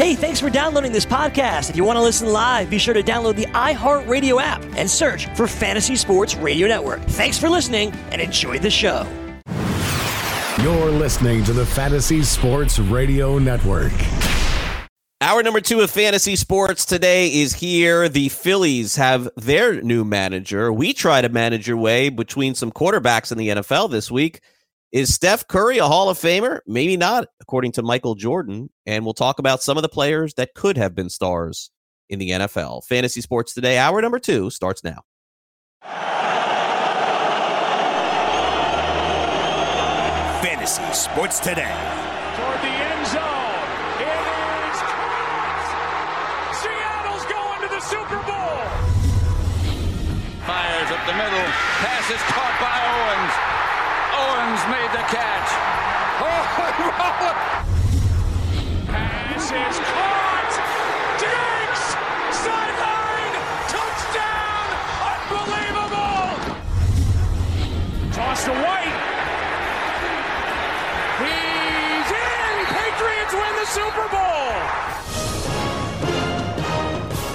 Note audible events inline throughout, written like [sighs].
Hey, thanks for downloading this podcast. If you want to listen live, be sure to download the iHeartRadio app and search for Fantasy Sports Radio Network. Thanks for listening and enjoy the show. You're listening to the Fantasy Sports Radio Network. Hour number two of Fantasy Sports today is here. The Phillies have their new manager. We try to manage your way between some quarterbacks in the NFL this week. Is Steph Curry a Hall of Famer? Maybe not, according to Michael Jordan. And we'll talk about some of the players that could have been stars in the NFL. Fantasy Sports Today, hour number two, starts now. Fantasy Sports Today.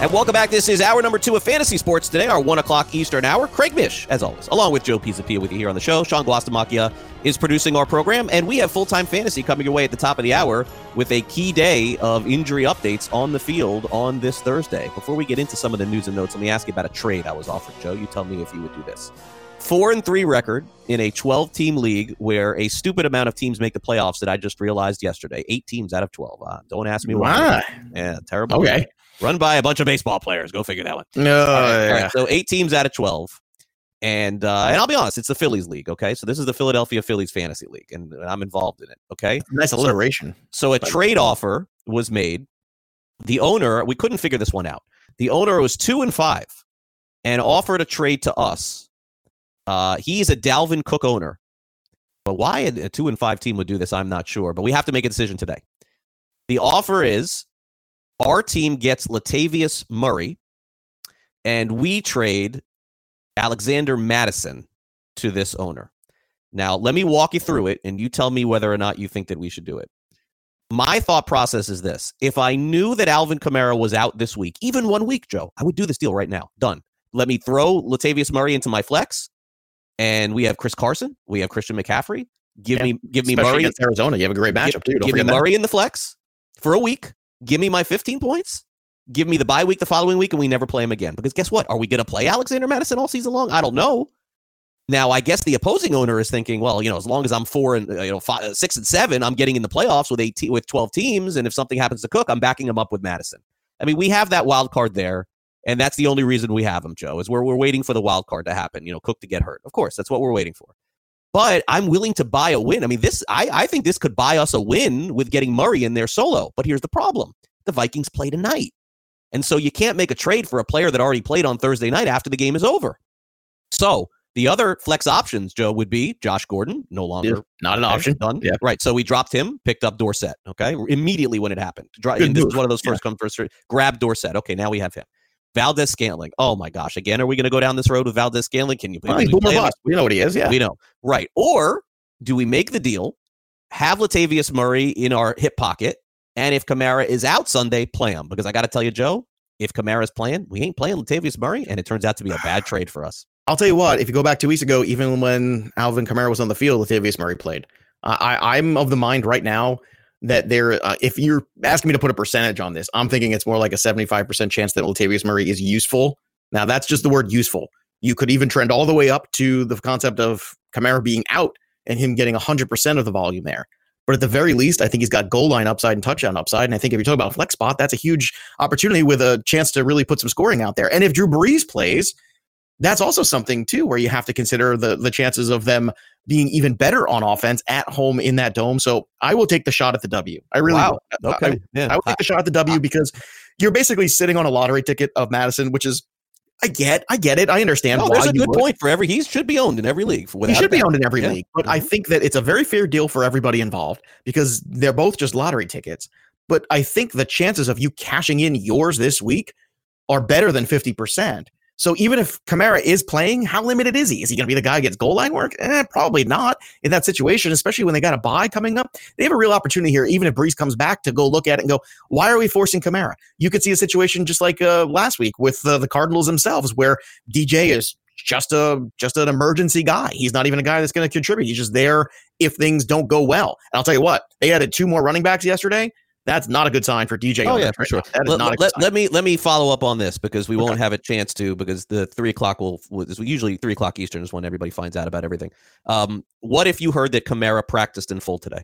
And welcome back. This is hour number two of Fantasy Sports today, our one o'clock Eastern hour. Craig Mish, as always, along with Joe Pisapia with you here on the show. Sean Guastamacchia is producing our program, and we have full time fantasy coming your way at the top of the hour with a key day of injury updates on the field on this Thursday. Before we get into some of the news and notes, let me ask you about a trade I was offered, Joe. You tell me if you would do this. Four and three record in a 12 team league where a stupid amount of teams make the playoffs that I just realized yesterday. Eight teams out of 12. Uh, don't ask me why. Yeah, terrible. Okay run by a bunch of baseball players. Go figure that one. No, all right, yeah. all right, so eight teams out of twelve, and uh, and I'll be honest, it's the Phillies league. Okay, so this is the Philadelphia Phillies fantasy league, and I'm involved in it. Okay, nice alliteration. So, so a trade offer was made. The owner, we couldn't figure this one out. The owner was two and five, and offered a trade to us. Uh, he's a Dalvin Cook owner, but why a two and five team would do this, I'm not sure. But we have to make a decision today. The offer is our team gets Latavius Murray, and we trade Alexander Mattison to this owner. Now, let me walk you through it, and you tell me whether or not you think that we should do it. My thought process is this: if I knew that Alvin Kamara was out this week, even one week, Joe, I would do this deal right now. Done. Let me throw Latavius Murray into my flex, and we have Chris Carson, we have Christian McCaffrey. Give Yeah, me, give me Especially Murray. against Arizona. You have a great matchup too. Give, Don't give me forget that. Murray in the flex for a week. Give me my 15 points. Give me the bye week the following week, and we never play him again. Because guess what? Are we going to play Alexander Mattison all season long? I don't know. Now, I guess the opposing owner is thinking, well, you know, as long as I'm four and uh, you know five, six and seven, I'm getting in the playoffs with eight te- with 12 teams, and if something happens to Cook, I'm backing him up with Mattison. I mean, we have that wild card there, and that's the only reason we have him, Joe, is we're we're waiting for the wild card to happen. You know, Cook to get hurt. Of course, that's what we're waiting for but I'm willing to buy a win. I mean, this I, I think this could buy us a win with getting Murray in there solo. But here's the problem: the Vikings play tonight, and so you can't make a trade for a player that already played on Thursday night after the game is over. So the other flex options, Joe, would be Josh Gordon, no longer Yeah, not an option. Done. Yeah. Right. So we dropped him, picked up Dorsett. Okay. Immediately when it happened. And this is one of those Yeah. first come, first. Grab Dorsett. Okay. Now we have him. Valdes-Scantling. Oh my gosh. Again, are we going to go down this road with Valdes-Scantling? Can you Well, can he's we boomer play him? bust. We know what he is. Yeah. We know. Right. Or do we make the deal, have Latavius Murray in our hip pocket, and if Kamara is out Sunday, play him? Because I got to tell you, Joe, if Kamara's playing, we ain't playing Latavius Murray, and it turns out to be a bad [sighs] trade for us. I'll tell you what. If you go back two weeks ago, even when Alvin Kamara was on the field, Latavius Murray played. I, I'm of the mind right now that there. Uh, if you're asking me to put a percentage on this, I'm thinking it's more like a 75% chance that Latavius Murray is useful. Now that's just the word useful. You could even trend all the way up to the concept of Kamara being out and him getting 100% of the volume there. But at the very least, I think he's got goal line upside and touchdown upside. And I think if you're talking about flex spot, that's a huge opportunity with a chance to really put some scoring out there. And if Drew Brees plays, that's also something too where you have to consider the the chances of them being even better on offense at home in that dome. So I will take the shot at the W. I really Wow. will. I- Okay. I, yeah. I would take the shot at the W because you're basically sitting on a lottery ticket of Mattison, which is I get, I get it, I understand. No, there's a good would. point for every. He should be owned in every league. He should be owned in every Yeah. league, but I Mhm. think that it's a very fair deal for everybody involved because they're both just lottery tickets. But I think the chances of you cashing in yours this week are better than 50%. So even if Kamara is playing, how limited is he? Is he going to be the guy who gets goal line work? Eh, probably not in that situation, especially when they got a bye coming up. They have a real opportunity here, even if Brees comes back, to go look at it and go, why are we forcing Kamara? You could see a situation just like uh, last week with uh, the Cardinals themselves, where DJ is just a just an emergency guy. He's not even a guy that's going to contribute. He's just there if things don't go well. And I'll tell you what, they added two more running backs yesterday. That's not a good sign for DJ. Oh yeah, for right sure. now. That is Let, not a good let, sign. let me let me follow up on this because we won't have a chance to because the three o'clock will is usually three o'clock Eastern is when everybody finds out about everything. Um, what if you heard that Kamara practiced in full today?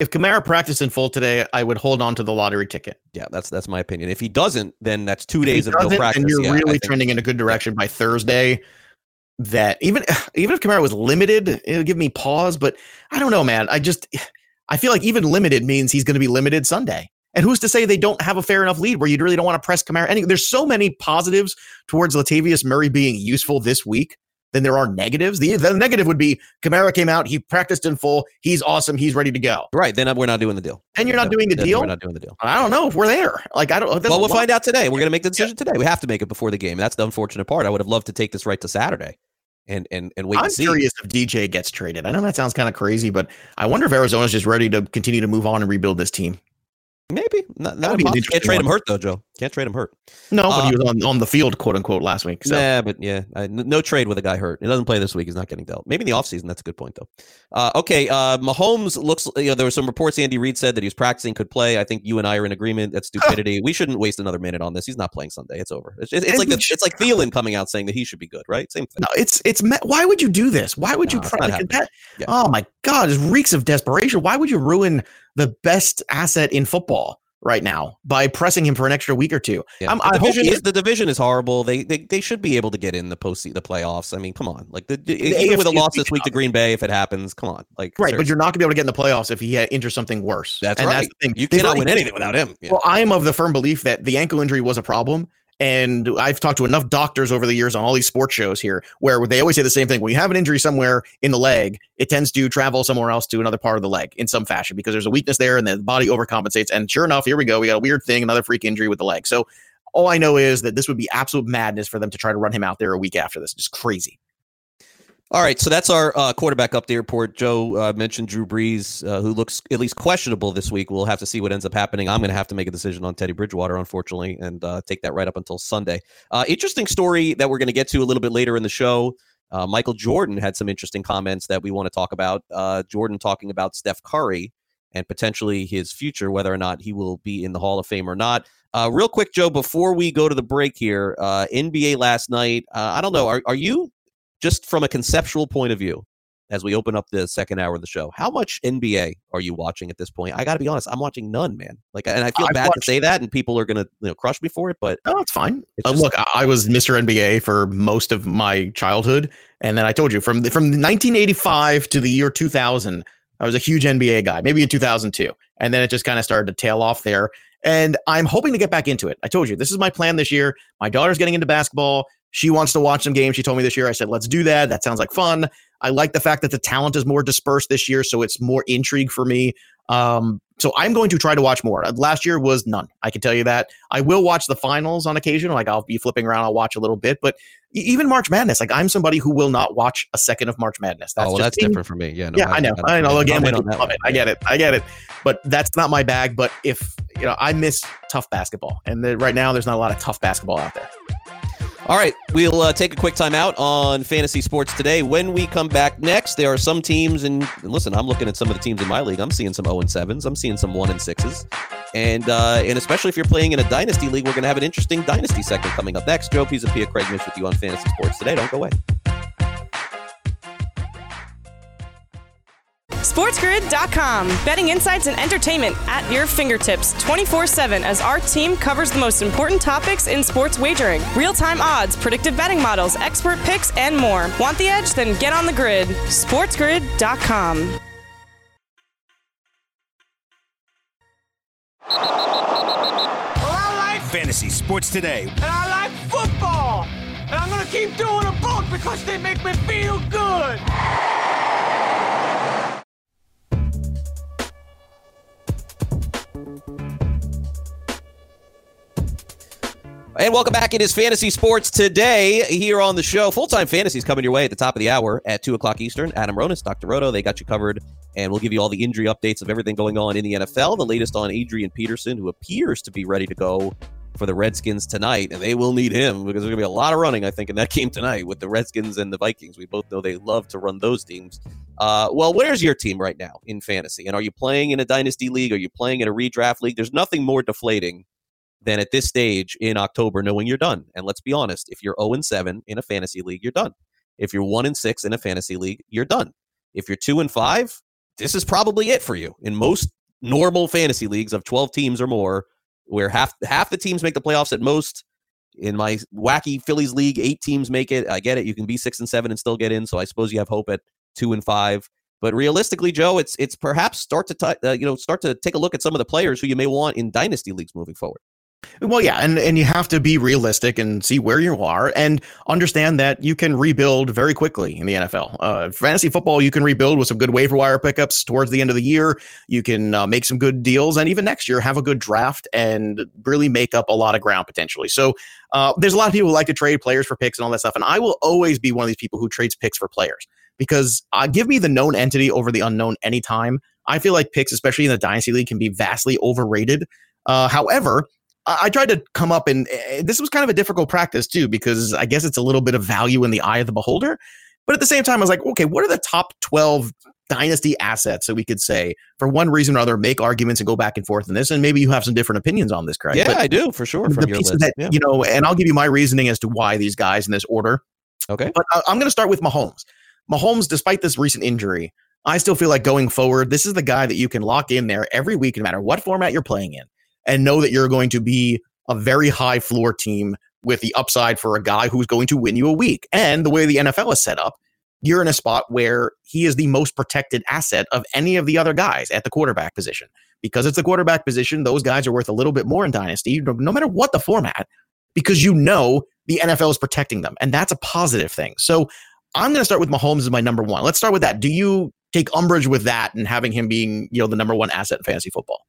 if Kamara practiced in full today, I would hold on to the lottery ticket. Yeah, that's that's my opinion. If he doesn't, then that's two If days of no practice. and you're Yeah, really trending in a good direction by Thursday. That even [sighs] even if Kamara was limited, it would give me pause. But I don't know, man. I just I feel like even limited means he's going to be limited Sunday. And who's to say they don't have a fair enough lead where you really don't want to press Kamara? Any, there's so many positives towards Latavius Murray being useful this week than there are negatives. The, the negative would be Kamara came out, he practiced in full, he's awesome, he's ready to go. Right, then we're not doing the deal. And you're not No, doing the deal. We're not doing the deal. I don't know if we're there. Like I don't. Well, we'll find out today. We're going to make the decision today. We have to make it before the game. That's the unfortunate part. I would have loved to take this right to Saturday, and and and wait I'm curious if DJ gets traded. I know that sounds kind of crazy, but I wonder if Arizona's just ready to continue to move on and rebuild this team. Maybe not. That not would be an impossible. Can't interesting trade him hurt though, Joe. Can't trade him hurt. No, but Uh, he was on, on the field, quote unquote, last week. So Nah, but yeah, I, n- no trade with a guy hurt. He doesn't play this week. He's not getting dealt. Maybe in the offseason. That's a good point, though. Uh, okay, uh, Mahomes looks. You know, there were some reports. Andy Reid said that he was practicing, could play. I think you and I are in agreement. That's stupidity. we shouldn't waste another minute on this. He's not playing Sunday. It's over. It's, it's, it's like the, it's like Thielen coming out saying that he should be good, right? Same thing. no, it's it's me- why would you do this? Why would No, you it's like, that? Yeah. Oh my god, it reeks of desperation. Why would you ruin the best asset in football right now by pressing him for an extra week or two? Yeah. I'm- the, division is, the division is horrible. They, they they should be able to get in the post the playoffs. I mean, come on. Like the, the- even with a loss this week to. Green Bay, if it happens, come on. Like Right, but you're not going to be able to get in the playoffs if he uh, injures something worse. That's and right. That's the thing. You They've cannot win anything without him. Yeah. Well, I am of the firm belief that the ankle injury was a problem. And I've talked to enough doctors over the years on all these sports shows here where they always say the same thing. When you have an injury somewhere in the leg, it tends to travel somewhere else to another part of the leg in some fashion because there's a weakness there and the body overcompensates. And sure enough, here we go. We got a weird thing, another freak injury with the leg. So all I know is that this would be absolute madness for them to try to run him out there a week after this. Just crazy. All right, so that's our uh, quarterback update report. Joe uh, mentioned Drew Brees, uh, who looks at least questionable this week. We'll have to see what ends up happening. I'm going to have to make a decision on Teddy Bridgewater, unfortunately, and uh, take that right up until Sunday. Uh, interesting story that we're going to get to a little bit later in the show. Uh, Michael Jordan had some interesting comments that we want to talk about. Jordan talking about Steph Curry and potentially his future, whether or not he will be in the Hall of Fame or not. Real quick, Joe, before we go to the break here, NBA last night. I don't know. Are, are you just from a conceptual point of view, as we open up the second hour of the show, how much NBA are you watching at this point? I got to be honest, I'm watching none, man. Like, and I feel I've bad watched- to say that, and people are gonna you know crush me for it, but No, it's fine. It's Uh, just- look, I, I was Mr. NBA for most of my childhood, and then I told you from from 1985 to the year 2000, I was a huge NBA guy. Maybe in 2002, and then it just kind of started to tail off there. And I'm hoping to get back into it. I told you this is my plan this year. My daughter's getting into basketball. She wants to watch some games. She told me this year. I said, let's do that. That sounds like fun. I like the fact that the talent is more dispersed this year, so it's more intrigue for me. Um, so I'm going to try to watch more. Last year was none. I can tell you that. I will watch the finals on occasion. Like I'll be flipping around, I'll watch a little bit. But even March Madness, like I'm somebody who will not watch a second of March Madness. That's oh, well, just that's me. different for me. Yeah, no, yeah, I know. don't- I know. Again, in I love it. I get it. I get it. But that's not my bag. But if you know, I miss tough basketball, and the, right now there's not a lot of tough basketball out there. All right, we'll uh, take a quick time out on fantasy sports today. When we come back next, there are some teams, and, listen, I'm looking at some of the teams in my league. I'm seeing some 0 and 7s. I'm seeing some 1 and 6s. And uh, and especially if you're playing in a dynasty league, we're going to have an interesting dynasty segment coming up next. Joe Pia, Craig Mish with you on fantasy sports today. Don't go away. SportsGrid.com. Betting insights and entertainment at your fingertips 24 7 as our team covers the most important topics in sports wagering real time odds, predictive betting models, expert picks, and more. Want the edge? Then get on the grid. SportsGrid.com. Well, I like fantasy sports today. And I like football. And I'm going to keep doing them both because they make me feel good. And welcome back. It is Fantasy Sports today here on the show. Full time fantasy is coming your way at the top of the hour at 2 o'clock Eastern. Adam Ronis, Dr. Roto, they got you covered. And we'll give you all the injury updates of everything going on in the NFL. The latest on Adrian Peterson, who appears to be ready to go for the Redskins tonight. And they will need him because there's going to be a lot of running, I think, in that [laughs] game tonight with the Redskins and the Vikings. We both know they love to run those teams. Uh, well, where's your team right now in fantasy? And are you playing in a dynasty league? Are you playing in a redraft league? There's nothing more deflating than at this stage in October knowing you're done. And let's be honest, if you're 0 and 7 in a fantasy league, you're done. If you're 1 and 6 in a fantasy league, you're done. If you're 2 and 5, this is probably it for you. In most normal fantasy leagues of 12 teams or more, where half half the teams make the playoffs at most, in my wacky Phillies league, 8 teams make it. I get it. You can be 6 and 7 and still get in, so I suppose you have hope at 2 and 5. But realistically, Joe, it's it's perhaps start to t- uh, you know start to take a look at some of the players who you may want in dynasty leagues moving forward. Well, yeah, and, and you have to be realistic and see where you are and understand that you can rebuild very quickly in the NFL. Uh, fantasy football, you can rebuild with some good waiver wire pickups towards the end of the year. You can uh, make some good deals, and even next year, have a good draft and really make up a lot of ground potentially. So, uh, there's a lot of people who like to trade players for picks and all that stuff, and I will always be one of these people who trades picks for players because uh, give me the known entity over the unknown anytime. I feel like picks, especially in the dynasty league, can be vastly overrated. Uh, however, I tried to come up and uh, this was kind of a difficult practice too, because I guess it's a little bit of value in the eye of the beholder. But at the same time, I was like, okay, what are the top 12 dynasty assets that we could say for one reason or other, make arguments and go back and forth in this? And maybe you have some different opinions on this, Craig. Yeah, but I do for sure. From the pieces that, yeah. you know, and I'll give you my reasoning as to why these guys in this order. Okay. But I'm going to start with Mahomes. Mahomes, despite this recent injury, I still feel like going forward, this is the guy that you can lock in there every week, no matter what format you're playing in, and know that you're going to be a very high floor team with the upside for a guy who's going to win you a week. And the way the NFL is set up, you're in a spot where he is the most protected asset of any of the other guys at the quarterback position. Because it's the quarterback position, those guys are worth a little bit more in Dynasty, no matter what the format, because you know the NFL is protecting them. And that's a positive thing. So I'm going to start with Mahomes as my number one. Let's start with that. Do you take umbrage with that and having him being, you know, the number one asset in fantasy football?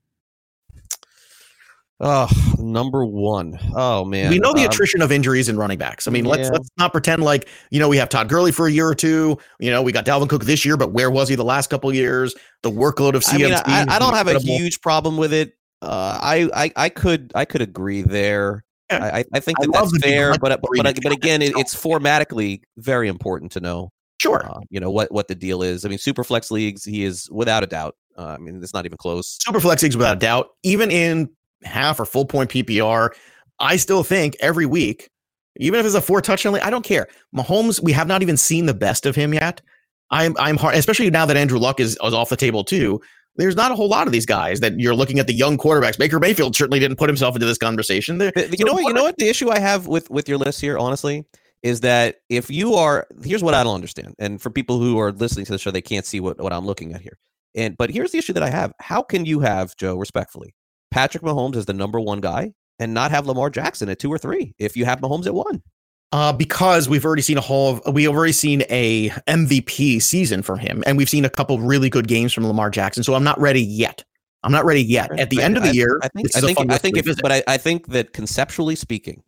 Oh, number one. Oh man, we know the um, attrition of injuries in running backs. I mean, let's let's not pretend like you know we have Todd Gurley for a year or two. You know, we got Dalvin Cook this year, but where was he the last couple years? The workload of CMC. I, mean, I, I don't have a huge problem with it. Uh, I, I I could I could agree there. I, I think that that's fair, but but but, but again, it, it's [laughs] formatically very important to know. Sure, uh, you know what what the deal is. I mean, Superflex leagues, he is without a doubt. Uh, I mean, it's not even close. Superflex leagues, without a doubt. Even in half or full point PPR. I still think every week, even if it's a four touchdown, I don't care. Mahomes, we have not even seen the best of him yet. I'm I'm hard, especially now that Andrew Luck is, is off the table too. There's not a whole lot of these guys that you're looking at the young quarterbacks. Baker Mayfield certainly didn't put himself into this conversation. There, you so know what? You know what? The issue I have with with your list here, honestly, is that if you are here's what I don't understand, and for people who are listening to the show, they can't see what what I'm looking at here. And but here's the issue that I have: How can you have Joe, respectfully, Patrick Mahomes is the number one guy and not have Lamar Jackson at two or three if you have Mahomes at one? Uh, because we've already seen a whole, we've already seen a MVP season from him, and we've seen a couple really good games from Lamar Jackson. So I'm not ready yet. I'm not ready yet. At the end of the I, year, I think, I think, I think if, but I, I think that conceptually speaking,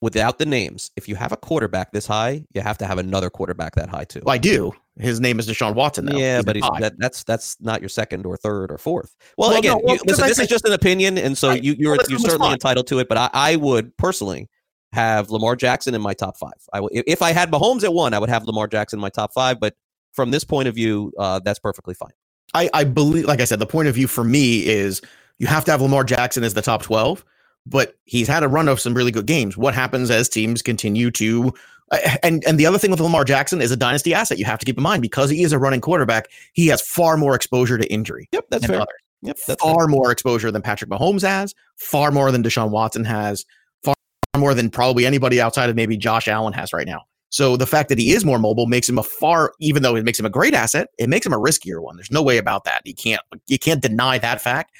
without the names, if you have a quarterback this high, you have to have another quarterback that high too. Well, I do. His name is Deshaun Watson. Though. Yeah, he's but he's, that, that's that's not your second or third or fourth. Well, well again, no, well, you, listen, this is just an opinion, and so you, you're well, you're certainly entitled to it. But I, I, would personally have Lamar Jackson in my top five. I w- if I had Mahomes at one, I would have Lamar Jackson in my top five. But from this point of view, uh, that's perfectly fine. I, I believe, like I said, the point of view for me is you have to have Lamar Jackson as the top twelve but he's had a run of some really good games. What happens as teams continue to Uh, and and the other thing with Lamar Jackson is a dynasty asset you have to keep in mind because he is a running quarterback. He has far more exposure to injury. Yep, that's fair. Others. Yep, that's far fair. more exposure than Patrick Mahomes has. Far more than Deshaun Watson has. Far more than probably anybody outside of maybe Josh Allen has right now. So the fact that he is more mobile makes him a far, even though it makes him a great asset, it makes him a riskier one. There's no way about that. You can't you can't deny that fact.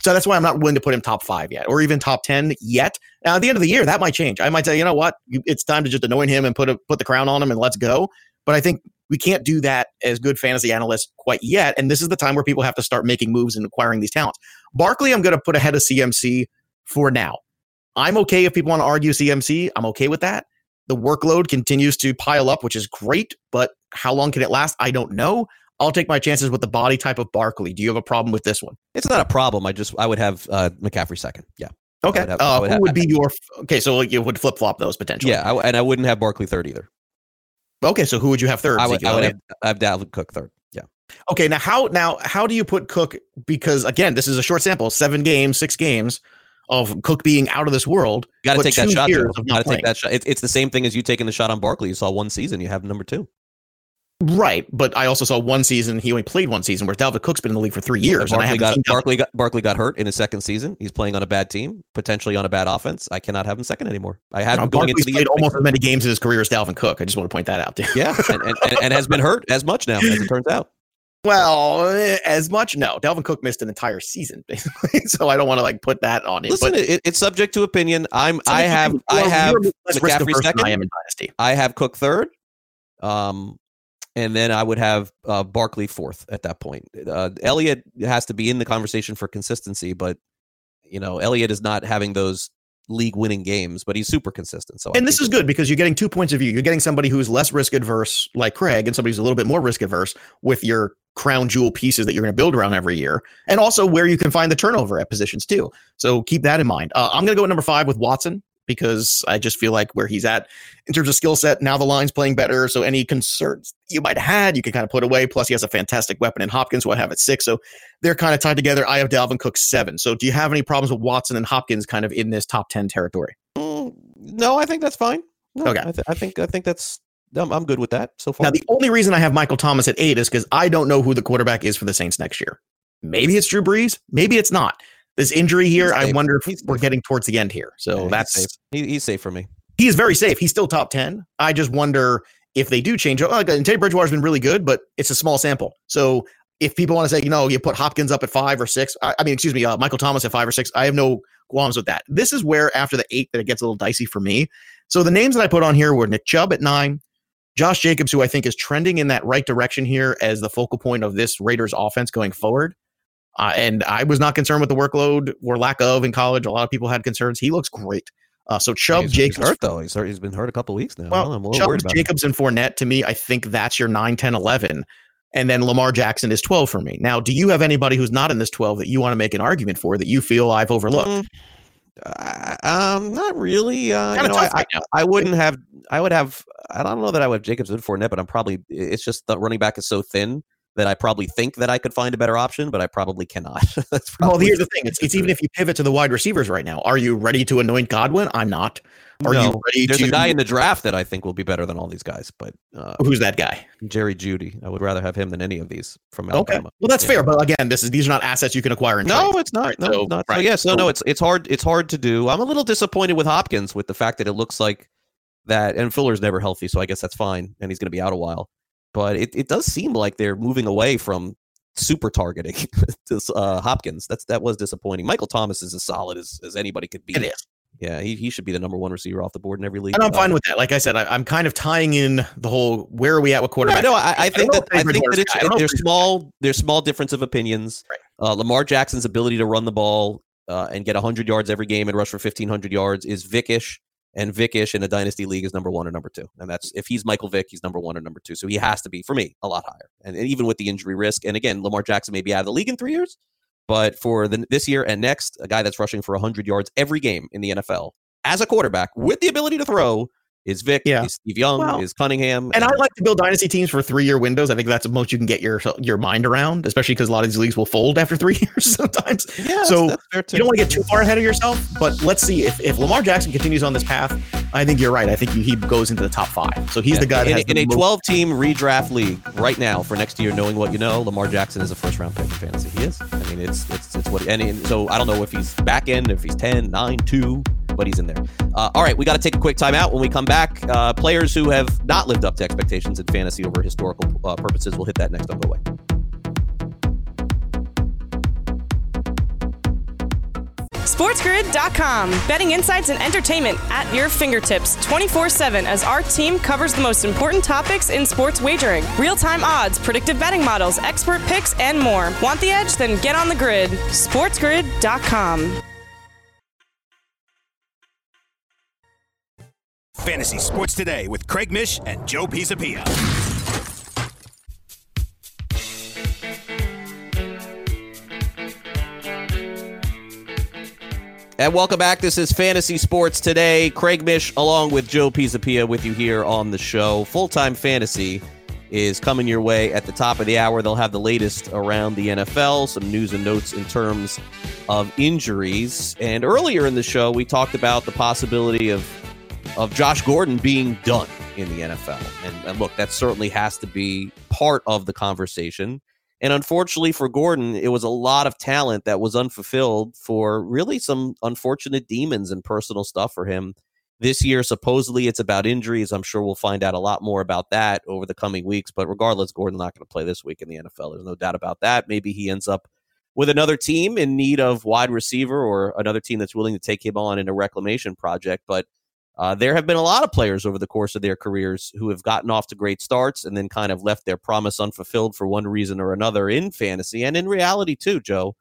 So that's why I'm not willing to put him top five yet, or even top ten yet. Now, at the end of the year, that might change. I might say, you know what, it's time to just anoint him and put a, put the crown on him and let's go. But I think we can't do that as good fantasy analysts quite yet. And this is the time where people have to start making moves and acquiring these talents. Barkley, I'm going to put ahead of CMC for now. I'm okay if people want to argue CMC. I'm okay with that. The workload continues to pile up, which is great, but how long can it last? I don't know. I'll take my chances with the body type of Barkley. Do you have a problem with this one? It's not a problem. I just I would have uh, McCaffrey second. Yeah. Okay. would have- uh, would who have- would be your okay? So you would flip flop those potentially. Yeah, I, and I wouldn't have Barkley third either. Okay. So who would you have third? I would, I would have, I have Dalvin Cook third. Yeah. Okay, now how now how do you put Cook? Because again, this is a short sample, seven games, six games of Cook being out of this world. Got to take that shot. years Joe. of not Got to take that shot. It, it's the same thing as you taking the shot on Barkley. You saw one season. You have number two. Right, but I also saw one season. He only played one season, where Dalvin Cook's been in the league for three years. and I haven't got seen Barkley got Barkley got hurt in his second season. He's playing on a bad team, potentially on a bad offense. I cannot have him second anymore. I have Now, him going Barkley's into the played almost as many games in his career as Dalvin Cook. I just want to point that out. Too. Yeah, and, and, and, and has been hurt as much now as it turns out. Well, eh, as much no. Dalvin Cook missed an entire season, [laughs] basically. so I don't want to like put that on him. Listen, it, it's subject to opinion. I'm I have I have you're less risk McCaffrey second. I am in Dynasty. I have Cook third. Um, and then I would have uh, Barkley fourth at that point. Uh, Elliott has to be in the conversation for consistency, but you know, Elliott is not having those league winning games, but he's super consistent. So I And this is good because you're getting two points of view. You're getting somebody who's less risk adverse, like Craig, and somebody who's a little bit more risk adverse with your crown jewel pieces that you're going to build around every year, and also where you can find the turnover at positions too. So keep that in mind. Uh, I'm going to go at number five with Watson because I just feel like where he's at in terms of skill set. Now the line's playing better, so any concerns you might have had, you can kind of put away. Plus, he has a fantastic weapon in Hopkins, who I have at six. So they're kind of tied together. I have Dalvin Cook seven. So do you have any problems with Watson and Hopkins kind of in this top ten territory? Mm, no, I think that's fine. No, Okay. I, th- I think I think that's I'm, I'm good with that so far. Now, the only reason I have Michael Thomas at eight is because I don't know who the quarterback is for the Saints next year. Maybe it's Drew Brees. Maybe it's not. This injury here, He's I wonder if He's we're safe. getting towards the end here. Yeah, So he's that's safe. He, he's safe for me. he's very safe. He's still top 10. I just wonder if they do change. Like, and Teddy Bridgewater's been really good, but it's a small sample. So if people want to say, you know, you put Hopkins up at five or six, I, I mean, excuse me, uh, Michael Thomas at five or six, I have no qualms with that. This is where after the eight that it gets a little dicey for me. So the names that I put on here were Nick Chubb at nine, Josh Jacobs, who I think is trending in that right direction here as the focal point of this Raiders offense going forward. Uh, and I was not concerned with the workload or lack of in college. A lot of people had concerns. He looks great. Uh, so Chubb, he's, Jacobs, he's hurt though. He's hurt. He's been hurt a couple weeks now. well, I'm a Chubb. Jacobs, and Fournette, to me, I think that's your 9, 10, 11. And then Lamar Jackson is 12 for me. Now, do you have anybody who's not in this 12 that you want to make an argument for that you feel I've overlooked? Mm, uh, um, not really. Uh, you know, I, right now. I wouldn't have. I would have. I don't know that I would have Jacobs and Fournette, but I'm probably. It's just the running back is so thin that I probably think that I could find a better option, but I probably cannot. [laughs] That's Well, probably here's the thing. It's, it's even if you pivot to the wide receivers right now. Are you ready to anoint Godwin? I'm not. Are No. you ready There's to? a guy in the draft that I think will be better than all these guys, but uh, who's that guy? Jerry Jeudy. I would rather have him than any of these from Okay. Alabama. Well, that's Yeah. fair. But again, this is these are not assets you can acquire in No, it's not. Right, No, so- not. Right. yes, no, So- no. It's it's hard. It's hard to do. I'm a little disappointed with Hopkins with the fact that it looks like that, and Fuller's never healthy, so I guess that's fine, and he's going to be out a while. But it, it does seem like they're moving away from super targeting [laughs] to uh, Hopkins. That's that was disappointing. Michael Thomas is as solid as, as anybody could be. It is. Yeah, he, he should be the number one receiver off the board in every league. And I'm Uh, fine with that. Like I said, I, I'm kind of tying in the whole where are we at with quarterback? Yeah, no, I, I think know that I think that it's. I know there's small there's small difference of opinions. Right. Uh, Lamar Jackson's ability to run the ball uh, and get 100 yards every game and rush for 1500 yards is Vickish, and Vickish in a dynasty league is number one or number two. And that's if he's Michael Vick, he's number one or number two. So he has to be for me a lot higher. And, and even with the injury risk, and again, Lamar Jackson may be out of the league in three years, but for the, this year and next, a guy that's rushing for 100 yards every game in the NFL as a quarterback with the ability to throw is Vic, Yeah. is Steve Young, Well, is Cunningham, And I like to build dynasty teams for three year windows. I think that's the most you can get your your mind around, especially because a lot of these leagues will fold after three [laughs] years sometimes. Yeah, so that's fair too. you don't want to get too far ahead of yourself. But let's see if, if Lamar Jackson continues on this path. I think you're right. I think he, he goes into the top five. So he's Yeah. the guy that in, has in the a 12 team redraft league right now for next year. Knowing what you know, Lamar Jackson is a first round pick in fantasy. He is. I mean, it's it's it's what. And, and so I don't know if he's back end, if he's 10, 9, 2, but he's in there. Uh, all right, we got to take a quick timeout. When we come back, uh, players who have not lived up to expectations in fantasy over historical uh, purposes, we'll hit that next. Don't go away. SportsGrid.com. Betting insights and entertainment at your fingertips 24 7 as our team covers the most important topics in sports wagering real time odds, predictive betting models, expert picks, and more. Want the edge? Then get on the grid. SportsGrid.com. Fantasy Sports Today with Craig Mish and Joe Pisapia. And welcome back. This is Fantasy Sports Today. Craig Mish along with Joe Pisapia with you here on the show. Full time fantasy is coming your way at the top of the hour. They'll have the latest around the NFL, some news and notes in terms of injuries. And earlier in the show, we talked about the possibility of of Josh Gordon being done in the NFL. And, and look, that certainly has to be part of the conversation. And unfortunately for Gordon, it was a lot of talent that was unfulfilled for really some unfortunate demons and personal stuff for him. This year, supposedly it's about injuries. I'm sure we'll find out a lot more about that over the coming weeks. But regardless, Gordon not going to play this week in the NFL. There's no doubt about that. Maybe he ends up with another team in need of wide receiver or another team that's willing to take him on in a reclamation project. But uh, there have been a lot of players over the course of their careers who have gotten off to great starts and then kind of left their promise unfulfilled for one reason or another in fantasy and in reality too, Joe.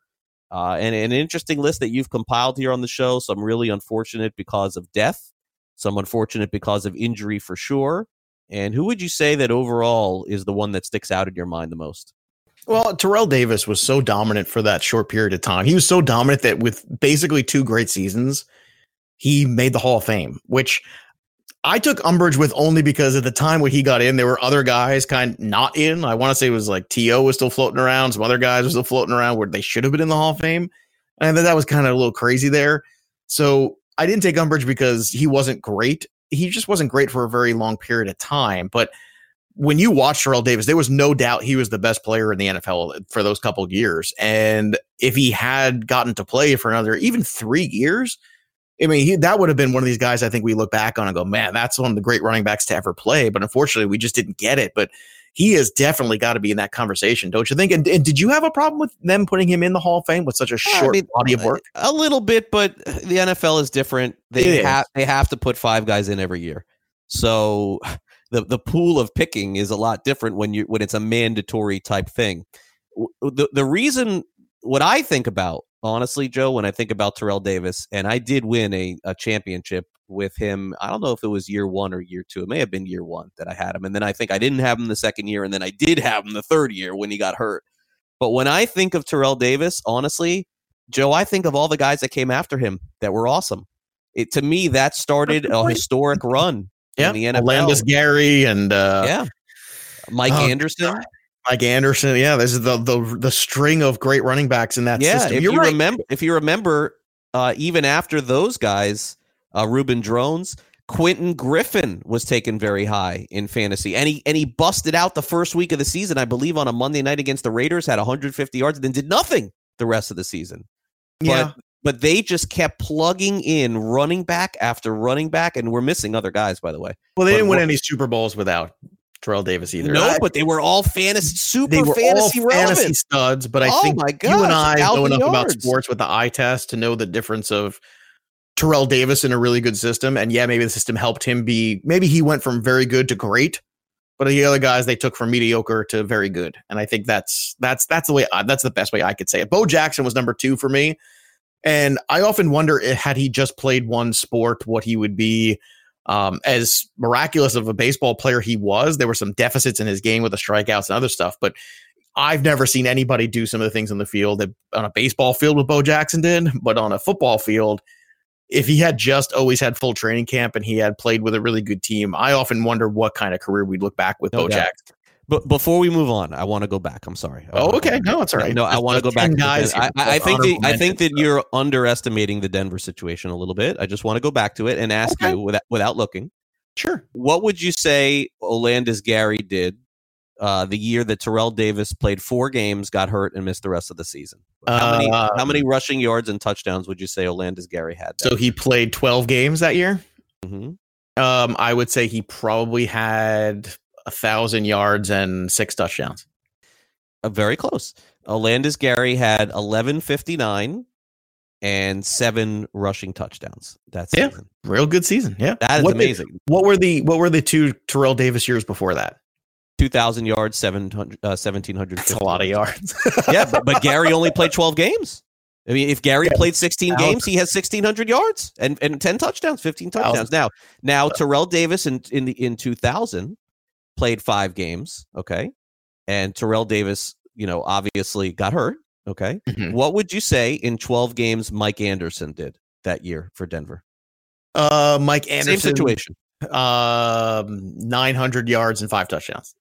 Uh, and, and an interesting list that you've compiled here on the show. Some really unfortunate because of death, some unfortunate because of injury for sure. And who would you say that overall is the one that sticks out in your mind the most? Well, Terrell Davis was so dominant for that short period of time. He was so dominant that with basically two great seasons, he made the Hall of Fame, which I took umbrage with only because at the time when he got in, there were other guys kind of not in. I want to say it was like T.O. was still floating around. Some other guys were still floating around where they should have been in the Hall of Fame. And that was kind of a little crazy there. So I didn't take umbrage because he wasn't great. He just wasn't great for a very long period of time. But when you watch Terrell Davis, there was no doubt he was the best player in the NFL for those couple years. And if he had gotten to play for another even three years, I mean, he, that would have been one of these guys I think we look back on and go, man, that's one of the great running backs to ever play. But unfortunately, we just didn't get it. But he has definitely got to be in that conversation, don't you think? And, and, did you have a problem with them putting him in the Hall of Fame with such a uh, short I mean, body of work? A little bit, but the NFL is different. They have they have to put five guys in every year, so the the pool of picking is a lot different when you when it's a mandatory type thing. The the reason what I think about honestly, Joe, when I think about Terrell Davis, and I did win a, a championship with him. I don't know if it was year one or year two. It may have been year one that I had him. And then I think I didn't have him the second year. And then I did have him the third year when he got hurt. But when I think of Terrell Davis, honestly, Joe, I think of all the guys that came after him that were awesome. It to me that started a historic run yeah. in the NFL. Olandis Gary and uh, yeah, Mike oh, Anderson. God. Mike Anderson, yeah, this is the the the string of great running backs in that yeah, system. If You're you right. remember, if you remember, uh, even after those guys, uh, Reuben Droughns, Quentin Griffin was taken very high in fantasy, and he and he busted out the first week of the season, I believe, on a Monday night against the Raiders, had 150 yards, and then did nothing the rest of the season. Yeah. But, but they just kept plugging in running back after running back, and we're missing other guys, by the way. Well, they but didn't win any Super Bowls without Terrell Davis either. No, I, but they were all fantasy super they were fantasy all fantasy studs. But I oh think my gosh, you and I know enough yards. about sports with the eye test to know the difference of Terrell Davis in a really good system. And yeah, maybe the system helped him be. Maybe he went from very good to great. But the other guys they took from mediocre to very good, and I think that's that's that's the way I, that's the best way I could say it. Bo Jackson was number two for me, and I often wonder if, had he just played one sport, what he would be um, as miraculous of a baseball player he was, there were some deficits in his game with the strikeouts and other stuff. But I've never seen anybody do some of the things on the field that on a baseball field with Bo Jackson did, but on a football field, if he had just always had full training camp and he had played with a really good team, I often wonder what kind of career we'd look back with no Bo doubt. Jackson. But before we move on, I want to go back. I'm sorry. Oh, okay. No, it's all right. No, I want to go back. Guys, I, I, think that, I think that you're underestimating the Denver situation a little bit. I just want to go back to it and ask okay. you without without looking. Sure. What would you say Olandis Gary did uh, the year that Terrell Davis played four games, got hurt, and missed the rest of the season? How many uh, how many rushing yards and touchdowns would you say Olandis Gary had? So he played twelve games that year. Mm-hmm. Um, I would say he probably had a thousand yards and six touchdowns. Uh, very close. Olandis Gary had eleven fifty nine and seven rushing touchdowns. That's yeah, season. real good season. Yeah, that is what amazing. Did, what were the what were the two Terrell Davis years before that? 2,000 yards, 700, uh, 1,700. That's a lot of yards. [laughs] yeah, but, but Gary only played 12 games. I mean, if Gary Yeah, played 16 Alex- games, he has 1600 yards and, and 10 touchdowns, 15 touchdowns. Now, now Terrell Davis in in the in 2000 played 5 games, okay? And Terrell Davis, you know, obviously got hurt, okay? Mhm. What would you say in 12 games Mike Anderson did that year for Denver? Uh, Mike Anderson, Same situation. Um, 900 yards and five touchdowns.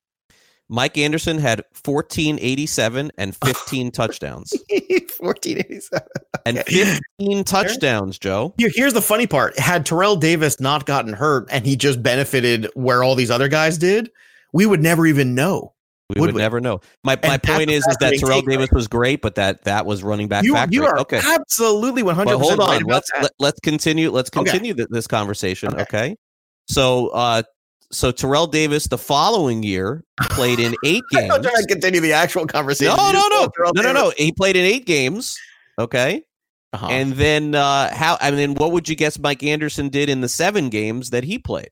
Mike Anderson had 1487 [laughs] and 15 touchdowns. 1487. And 15 touchdowns, Joe. Here, here's the funny part. Had Terrell Davis not gotten hurt and he just benefited where all these other guys did, we would never even know. We Would would, never know. My my And point is is that Terrell Davis was great, but that that was running back You, factory. you are okay. absolutely 100% But hold on. about Let's that. let, let's continue. Let's continue th- this conversation. Okay. Okay. So uh so Terrell Davis the following year played in eight [laughs] games. I'm trying to continue the actual conversation. no, You no, no, no, no, no. He played in eight games. Okay. Uh-huh. And then uh how I mean what would you guess Mike Anderson did in the seven games that he played?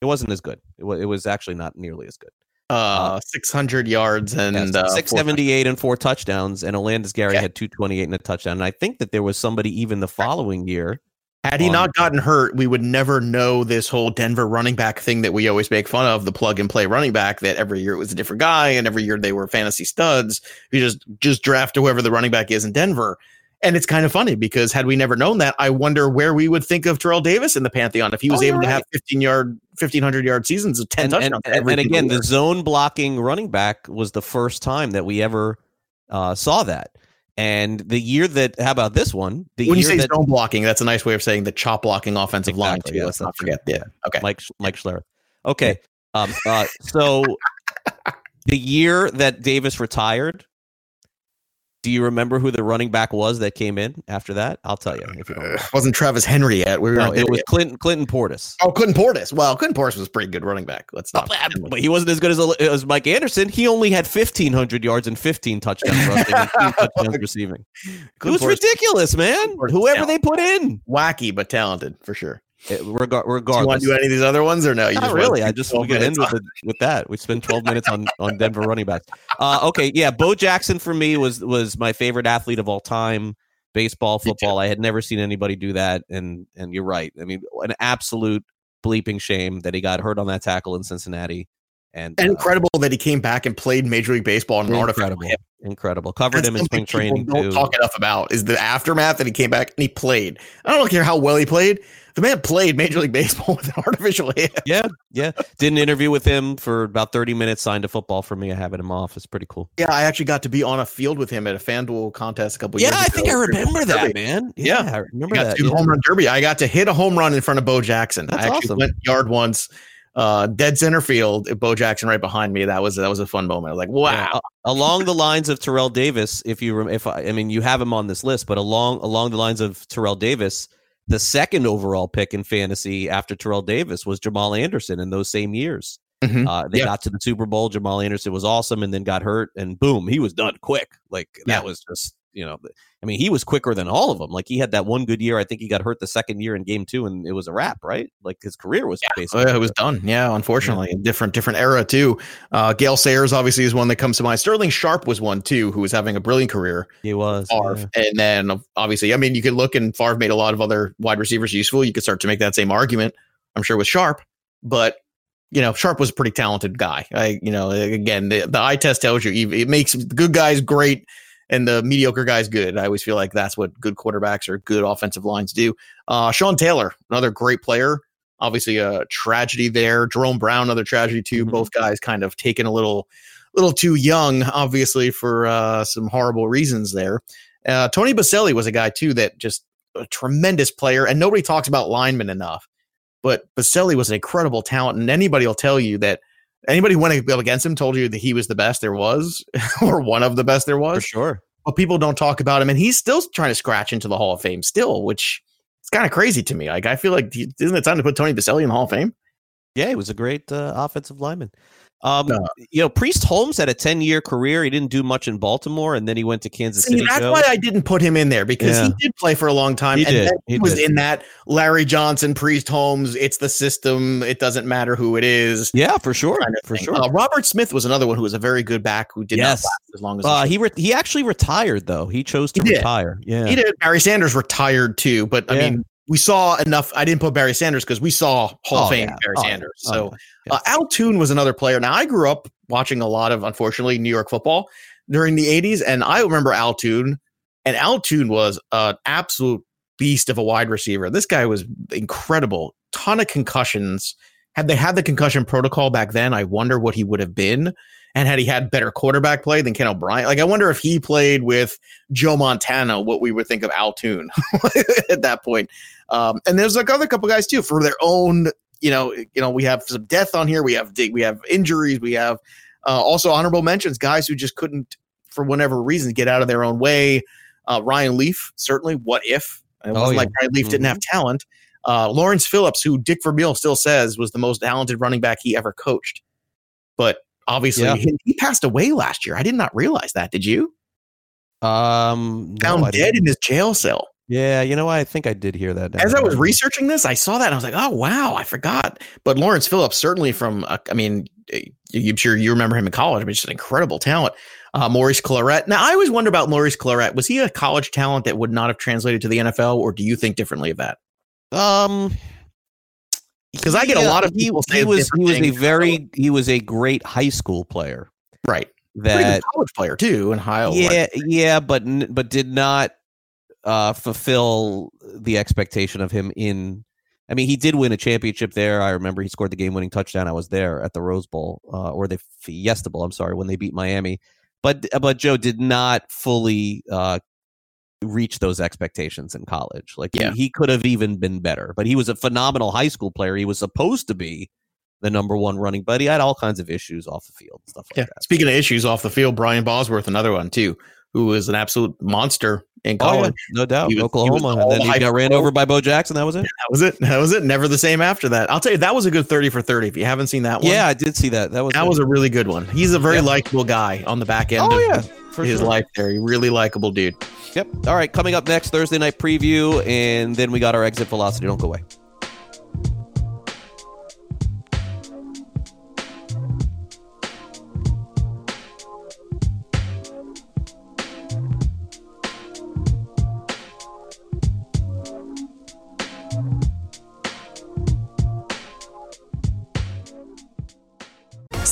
It wasn't as good. It was, it was actually not nearly as good. uh, 600 yards and uh, four 678 and four touchdowns, and Olandis Gary Okay. had 228 and a touchdown. And I think that there was somebody even the following year. Had he not gotten hurt, we would never know this whole Denver running back thing that we always make fun of, the plug and play running back that every year it was a different guy and every year they were fantasy studs. You just just draft whoever the running back is in Denver. And it's kind of funny because had we never known that, I wonder where we would think of Terrell Davis in the Pantheon if he was Oh, able you're to have 15 yard, 1500 yard seasons of 10 And, touchdowns. and, and again, year. the zone blocking running back was the first time that we ever uh, saw that. And the year that, how about this one? The when you say that zone blocking, that's a nice way of saying the chop blocking offensive line. Exactly, Too. yeah, Let's not that's true. forget. Yeah. Okay. Mike Mike Schler. Okay. Um, uh, so [laughs] the year that Davis retired, do you remember who the running back was that came in after that? I'll tell you if you don't. Uh, Remember. wasn't Travis Henry yet. We No, it was Clinton Clinton Portis. Oh, Clinton Portis. Well, Clinton Portis was a pretty good running back. Let's not. But he wasn't as good as, as Mike Anderson. He only had 1,500 yards and 15 touchdowns [laughs] rushing and touchdowns receiving. It was Portis- ridiculous, man. Portis- Whoever yeah. they put in. wacky but talented for sure. It, rega- Do you want regardless. to do any of these other ones or no? You Not wanna really. I just 12 we get minutes in with, the, with that. We spend 12 minutes on [laughs] on Denver running backs. Uh, okay, yeah. Bo Jackson for me was was my favorite athlete of all time. Baseball, football. I had never seen anybody do that, and and you're right. I mean, an absolute bleeping shame that he got hurt on that tackle in Cincinnati. And, And uh, incredible that he came back and played Major League Baseball in an artificial incredible, incredible. Covered That's him in spring training don't too. talk enough about is the aftermath that he came back and he played. I don't care how well he played. The man played Major League Baseball [laughs] with an artificial hip. Yeah, yeah. Did an interview with him for about 30 minutes. Signed a football for me. I have it in my office. Pretty cool. Yeah, I actually got to be on a field with him at a FanDuel contest a couple Yeah, years ago. I think I remember that, Derby. man. Yeah. I remember got that. to yeah. home run derby. I got to hit a home run in front of Bo Jackson. That's I actually awesome. went yard once, uh, dead center field. Bo Jackson right behind me. That was that was a fun moment. I was like, wow. Yeah, along the lines of Terrell Davis, if you if I, I mean you have him on this list, but along along the lines of Terrell Davis, the second overall pick in fantasy after Terrell Davis was Jamal Anderson in those same years. Mhm. Uh, they Yeah. got to the Super Bowl. Jamal Anderson was awesome, and then got hurt, and boom, he was done quick. Like Yeah. that was just you know, I mean, he was quicker than all of them. Like he had that one good year. I think he got hurt the second year in Game Two, and it was a wrap, right? Like his career was Oh, basically yeah, it was done. Yeah, unfortunately, a different different era too. Uh, Gale Sayers obviously is one that comes to mind. Sterling Sharpe was one too, who was having a brilliant career. He was. Favre, yeah. and then obviously, I mean, you could look and Favre made a lot of other wide receivers useful. You could start to make that same argument. I'm sure with Sharpe, but you know, Sharpe was a pretty talented guy. I, you know, again, the, the eye test tells you it makes good guys great and the mediocre guys good. I always feel like that's what good quarterbacks or good offensive lines do. Uh, Sean Taylor, another great player. Obviously, a tragedy there. Jerome Brown, another tragedy too. Mhm. Both guys kind of taken a little, little too young, obviously for uh, some horrible reasons there. Uh, Tony Boselli was a guy too that just a tremendous player, and nobody talks about linemen enough. But Boselli was an incredible talent, and anybody will tell you that anybody who went up against him told you that he was the best there was, [laughs] or one of the best there for was. sure. But people don't talk about him, and he's still trying to scratch into the Hall of Fame still, which is kind of crazy to me. Like I feel like isn't it time to put Tony Boselli in the Hall of Fame? Yeah, he was a great uh, offensive lineman. Um, No. you know, Priest Holmes had a 10 year career. He didn't do much in Baltimore, and then he went to Kansas See, City. that's Joe. why I didn't put him in there because Yeah. he did play for a long time. He and did. then He he, was did. in that Larry Johnson, Priest Holmes. It's the system. It doesn't matter who it is. yeah, for sure, kind of for thing. sure. Uh, Robert Smith was another one who was a very good back who did Yes. not last as long as Uh, he, he re- he actually retired though. He chose to He retire. Yeah, he did. Barry Sanders retired too, but I mean, we saw enough. I didn't put Barry Sanders because we saw Hall Oh, of Fame yeah. Barry Oh, yeah. Sanders. Oh, So yeah. uh, Al Toon was another player. Now I grew up watching a lot of, unfortunately, New York football during the '80s, and I remember Al Toon. And Al Toon was an absolute beast of a wide receiver. This guy was incredible. Ton of concussions. Had they had the concussion protocol back then, I wonder what he would have been. And had he had better quarterback play than Ken O'Brien, like I wonder if he played with Joe Montana, what we would think of Al Toon [laughs] at that point. Um, and there's like other couple guys too for their own. You know, you know, we have some death on here. We have we have injuries. We have uh, also honorable mentions, guys who just couldn't, for whatever reason, get out of their own way. Uh, Ryan Leaf, certainly. What if it Oh, wasn't yeah. like Ryan Leaf didn't Mhm. have talent? Uh, Lawrence Phillips, who Dick Vermeil still says was the most talented running back he ever coached, but obviously Yeah. he, he passed away last year. I did not realize that. Did you? um, Found I dead in his jail cell. Yeah, you know, what? I think I did hear that. As I was researching this, I saw that and I was like, "Oh wow, I forgot." But Lawrence Phillips, certainly from, uh, I mean, I'm sure you remember him in college, but just an incredible talent. Uh, Maurice Clarett. Now, I always wonder about Maurice Clarett. Was he a college talent that would not have translated to the NFL, or do you think differently of that? Um, 'Cause I get a lot of uh, he, people he was he was a very he was a great high school player. Right, that college player too in high. yeah yeah but but did not uh fulfill the expectation of him in I mean he did win a championship there. I remember he scored the game winning touchdown. I was there at the Rose Bowl uh, or the Fiesta Bowl I'm sorry when they beat Miami. But but Joe did not fully uh reach those expectations in college like Yeah. he, he could have even been better but he was a phenomenal high school player he was supposed to be the number one running but he had all kinds of issues off the field stuff like Yeah. that Speaking of issues off the field, Brian Bosworth, another one too, who was an absolute monster in Oh, yeah, college. no doubt. He was- Oklahoma. and then he got ran over by Bo Jackson. That was it. That was it. That was it. Never the same after that. I'll tell you, that was a good 30 for 30. If you haven't seen that one, Yeah, I did see that. That was that was a really good one. He's a very Yeah. likable guy on the back end Oh of yeah, for his sure. life there. He really likable dude. Yep. All right, coming up next Thursday night preview, and then we got our exit velocity. Don't go away.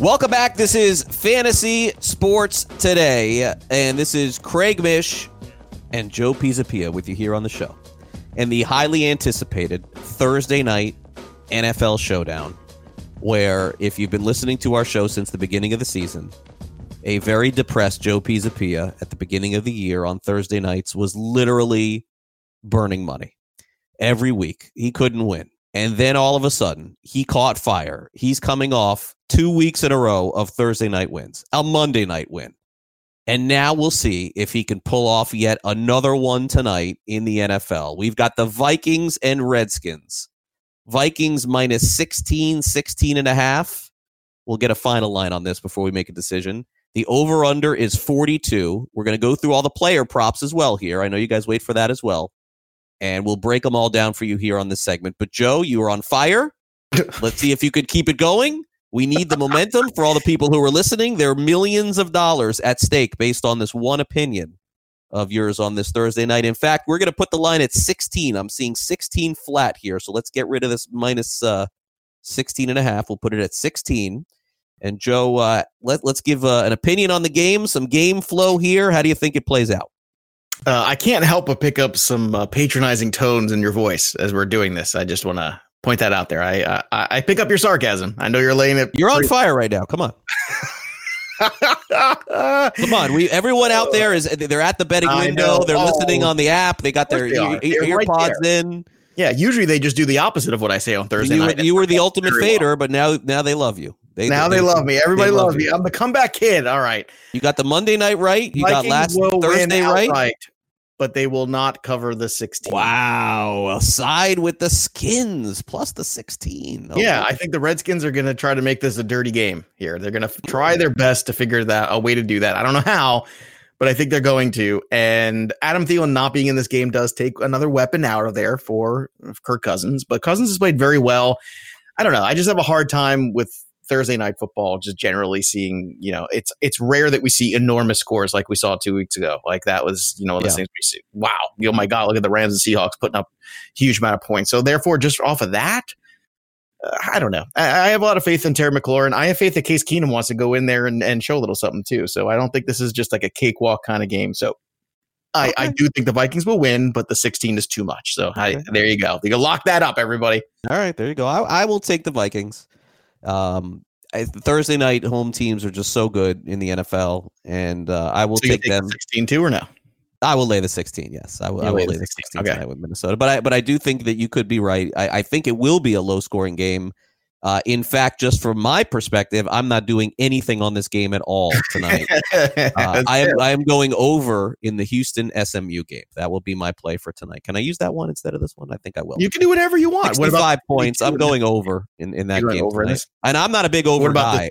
Welcome back. This is Fantasy Sports Today, and this is Craig Mish and Joe Pisapia with you here on the show. And the highly anticipated Thursday night NFL showdown, where if you've been listening to our show since the beginning of the season, a very depressed Joe Pisapia at the beginning of the year on Thursday nights was literally burning money every week. He couldn't win. And then all of a sudden, he caught fire. He's coming off two weeks in a row of Thursday night wins, a Monday night win. And now we'll see if he can pull off yet another one tonight in the NFL. We've got the Vikings and Redskins. Vikings minus 16, 16 and a half. We'll get a final line on this before we make a decision. The over under is 42. We're going to go through all the player props as well here. I know you guys wait for that as well. And we'll break them all down for you here on this segment. But Joe, you are on fire. [laughs] Let's see if you could keep it going. We need the momentum for all the people who are listening. There are millions of dollars at stake based on this one opinion of yours on this Thursday night. In fact, we're going to put the line at 16. I'm seeing 16 flat here. So let's get rid of this minus uh, 16 and a half. We'll put it at 16. And Joe, uh, let, let's give uh, an opinion on the game, some game flow here. How do you think it plays out? Uh, I can't help but pick up some uh, patronizing tones in your voice as we're doing this. I just want to point that out there. I, I I pick up your sarcasm. I know you're laying it. You're on fire right now. Come on. [laughs] Come on, we everyone out there is they're at the betting window. They're Oh. listening on the app. They got their they ear, ear, right there. in. yeah, usually they just do the opposite of what I say on Thursday You were, night. you were the ultimate Very well. fader, but now now they love you. They, now they, love me. Everybody loves me. I'm the comeback kid. All right. You got the Monday night right. You got last Thursday right. outright, but they will not cover the 16. Wow, a side with the skins plus the 16. Yeah, I think the Redskins are going to try to make this a dirty game here. They're going to try their best to figure that a way to do that. I don't know how, but I think they're going to. And Adam Thielen not being in this game does take another weapon out of there for Kirk Cousins. But Cousins has played very well. I don't know. I just have a hard time with Thursday night football. Just generally seeing, you know, it's it's rare that we see enormous scores like we saw two weeks ago. Like that was, you know, one of those Yeah. things we see. Wow, oh my god, look at the Rams and Seahawks putting up huge amount of points. So therefore, just off of that. Uh, I don't know. I, I have a lot of faith in Terry McLaurin. I have faith that Case Keenum wants to go in there and, and show a little something too. So I don't think this is just like a cakewalk kind of game. So I, I do think the Vikings will win, but the 16 is too much. So I, there you go. You can lock that up, everybody. All right, there you go. I, I will take the Vikings. Um, I, Thursday night home teams are just so good in the NFL, and uh, I will So take take them. the 16 too or no? I will lay the 16. Yes, I will. I You'll lay lay the the 16, 16 okay. tonight with Minnesota. But I but I do think that you could be right. I, I think it will be a low scoring game. Uh, in fact, just from my perspective, I'm not doing anything on this game at all [laughs] tonight. Uh, I am. I am going over in the Houston SMU game. That will be my play for tonight. Can I use that one instead of this one? I think I will. you can do whatever you want. What 65 about points. I'm going over in, in that game over tonight. And I'm not a big over guy.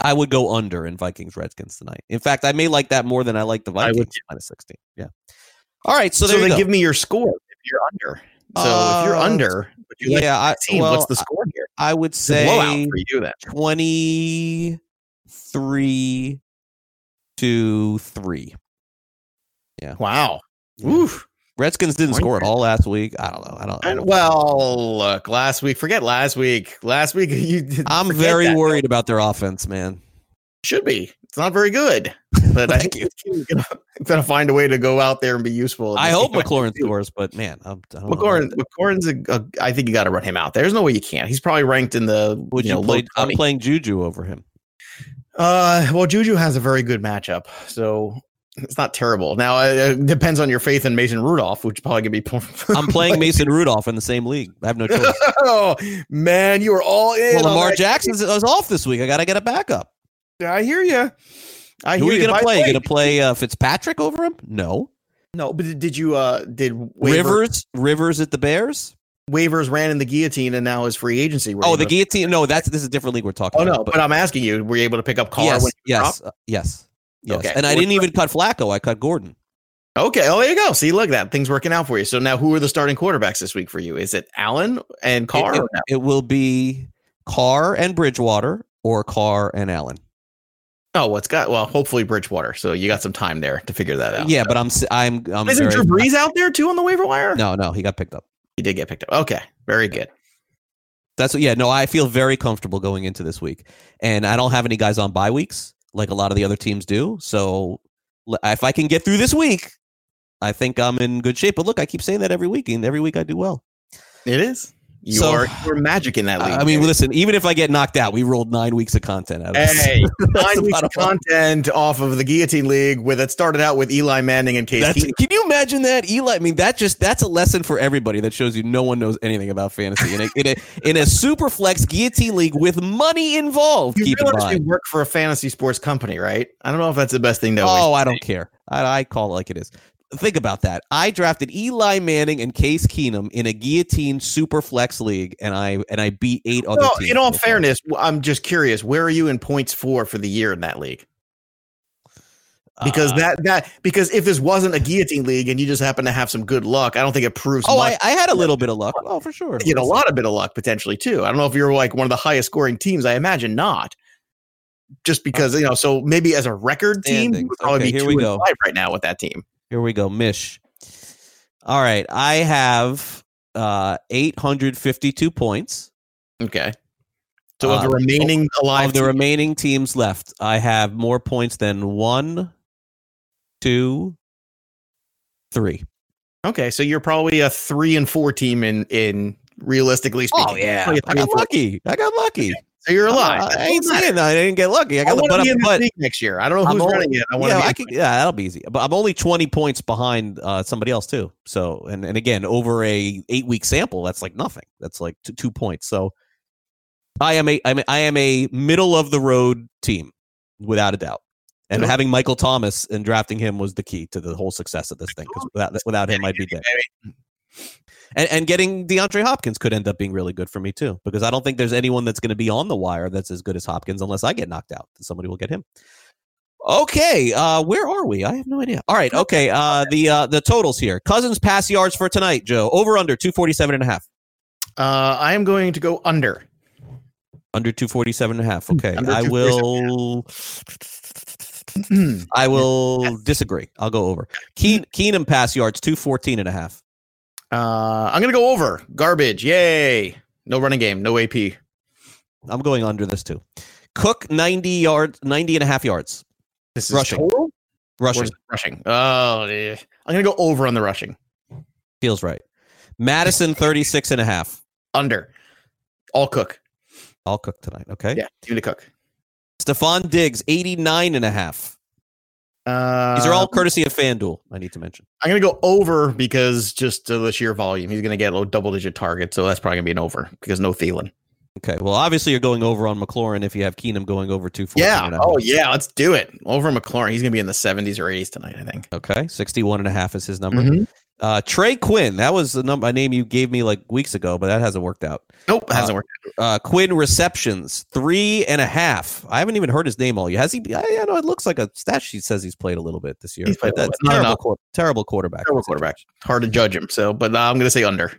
I would go under in Vikings Redskins tonight. In fact, I may like that more than I like the I would Vikings minus 16. Yeah. All right. So So, then give me your score if you're under. So if you're Uh, under, you like yeah, I, 16, well, what's the score here? I would It's blowout say for you then. 23 to 3. Wow. Yeah. Oof. Redskins didn't Point score at all last week. I don't know. I don't, I don't well, look, last week, forget last week. Last week, [laughs] you I'm very that. worried about their offense, man. Should be. It's not very good, but I think he's gonna, gonna find a way to go out there and be useful. I hope. McLaurin scores, but man, I'm, I don't know. McLaurin, McLaurin's a, a. I think you got to run him out. There. There's no way you can't. He's probably ranked in the. Would you you, know, play? I'm playing Juju over him. Uh, well, Juju has a very good matchup, so it's not terrible. Now uh, it depends on your faith in Mason Rudolph, which probably gonna be. [laughs] I'm playing Mason Rudolph in the same league. I have no [laughs] choice. oh man, you are all in. Well, Lamar that. Jackson's was off this week. I got to get a backup. I hear you. I Who hear are you gonna the play? You way, going to play uh, Fitzpatrick over him? No. No, but did- did you? uh Did waiver, Rivers, Rivers at the Bears. waivers ran in the guillotine and now is free agency? Were Oh, the to- guillotine. No, that's this is a different league we're talking Oh about. no, but, I'm asking you, were you able to pick up Carr? yes, when he yes, uh, yes, yes. Okay. And I didn't even cut Flacco. I cut Gordon. Okay. Oh, there you go. See, look at that things working out for you. So now, who are the starting quarterbacks this week for you? Is it Allen and Carr? It, or it- no? it will be Carr and Bridgewater or Carr and Allen. Oh, what's got? Well, hopefully Bridgewater. So you got some time there to figure that out. Yeah, but I'm I'm I'm isn't very, Drew Brees out there too on the waiver wire? No, no, he got picked up. he did get picked up. Okay, very good. That's what, yeah. No, I feel very comfortable going into this week, and I don't have any guys on bye weeks like a lot of the other teams do. So if I can get through this week, I think I'm in good shape. But look, I keep saying that every week, and every week I do well. It is. You So- are you're magic in that league. I mean, listen, even if I get knocked out, we rolled nine weeks of content out of this. Hey, [laughs] nine weeks of content off of the Guillotine League with it started out with Eli Manning and Case can you imagine that, Eli? I mean, that just that's a lesson for everybody. That shows you no one knows anything about fantasy in a in a, in a super flex guillotine league with money involved. You keep in you work for a fantasy sports company, right? I don't know if that's the best thing to Oh, I don't care. I, I call it like it is. Think about that. I drafted Eli Manning and Case Keenum in a guillotine super flex league, and I and I beat eight other Well, teams. in all fairness, I'm just curious, where are you in points for for the year in that league? Because Uh, that that because if this wasn't a guillotine league and you just happen to have some good luck, I don't think it proves Oh. I, I had a little bit of luck. [laughs] Oh, for sure. you get a lot of bit of luck potentially too. I don't know if you're like one of the highest scoring teams. I imagine not. Just because you know, so maybe as a record team, you would probably Okay, be here two we go. five right now with that team. Here we go, Mish. All right, I have uh 852 points. Okay. So of the Uh, remaining alive, of the teams- remaining teams left, I have more points than one, two, three. okay, so you're probably a three and four team in in realistically speaking. Oh yeah, I got lucky. I got lucky. So you're alive. I, I ain't saying that. I didn't get lucky. I I got want but, to be in but the next year. I don't know who's only- running it. I want yeah, to. I could, yeah, that'll be easy. But I'm only 20 points behind uh, somebody else too. So, and, and again, over a eight week sample, that's like nothing. That's like two, two points. So, I am a I'm a, I am a middle of the road team without a doubt. And having Michael Thomas and drafting him was the key to the whole success of this thing. Because without, without him, I'd be dead. And, and getting DeAndre Hopkins could end up being really good for me too, because I don't think there's anyone that's going to be on the wire that's as good as Hopkins unless I get knocked out. Somebody will get him. Okay, uh, where are we? I have no idea. All right, okay. Uh, the uh, the totals here. Cousins pass yards for tonight, Joe. Over under 247 and a half. Uh, I am going to go under. Under 247 and a half. Okay. I will [clears throat] I [clears throat] will disagree. I'll go over. Keen, Keenum pass yards 214 and a half. Uh, I'm gonna go over. Garbage. Yay. No running game. No AP. I'm going under this too. Cook 90 yards, 90 and a half yards. This Rushing. total? Rushing is rushing. Oh, yeah. I'm gonna go over on the rushing. feels right. Mattison [laughs] 36 and a half. Under. All cook. I'll cook tonight. Okay. Yeah, give me the cook. Stefon Diggs 89 and a half. Uh, These are all courtesy of FanDuel, I need to mention. I'm gonna go over because just uh, the sheer volume. He's gonna get a double digit target, so that's probably gonna be an over because no Thielen. Okay. Well, obviously you're going over on McLaurin if you have Keenum going over 214 Yeah. and a half. Oh yeah. Let's do it. Over McLaurin. He's gonna be in the 70s or 80s tonight. I think. Okay. 61 and a half is his number. Mhm. Uh, Trey Quinn, that was the number, a name you gave me like weeks ago, but that hasn't worked out. Nope. Hasn't worked. Uh, Quinn receptions, three and a half. I haven't even heard his name all year. Has he? I, I know it looks like a stat sheet says he's played a little bit this year. He's played but a little that's terrible, enough. terrible quarterback. Terrible quarterback. Hard to judge him. So, but uh, I'm gonna say under.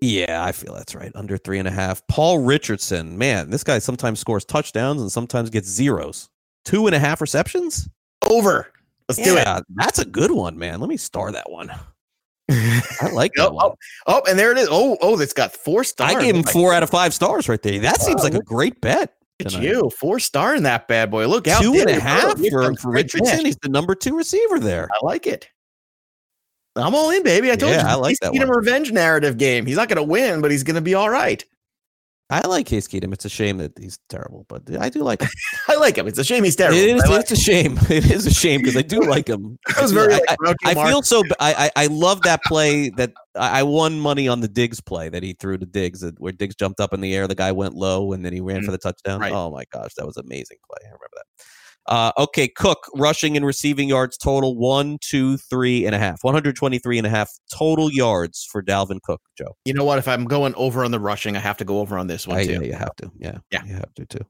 Yeah, I feel that's right. Under three and a half. Paul Richardson, man, this guy sometimes scores touchdowns and sometimes gets zeros. Two and a half receptions. Over. Let's do it. That's a good one, man. Let me star that one. I like that Oh, one. oh, oh, and there it is. Oh, oh, that's got four stars. I gave him four out of five stars right there. That seems like a great bet. Look at you, four star in that bad boy. Look out, Two and a half for, for Richardson. He's the number two receiver there. I like it. I'm all in, baby. I told Yeah, you. I like he's that Keenum a revenge narrative game. He's not going to win, but he's going to be all right. I like Case Keenum. It's a shame that he's terrible, but I do like him. [laughs] I like him. It's a shame he's terrible. It is, like- it's a shame. [laughs] It is a shame because I do like him. [laughs] I was do. very I- like, I Marx. feel so. I, I I love that play that I I won money on the Diggs play that he threw to Diggs, where Diggs jumped up in the air, the guy went low, and then he ran mm. for the touchdown. Right. Oh my gosh, that was an amazing play. I remember that. Uh, okay, Cook rushing and receiving yards total one, two, three and a half, 123 and a half total yards for Dalvin Cook. Joe, You know what? If I'm going over on the rushing, I have to go over on this one I- too. yeah, you have to. Yeah, Yeah. you have to too.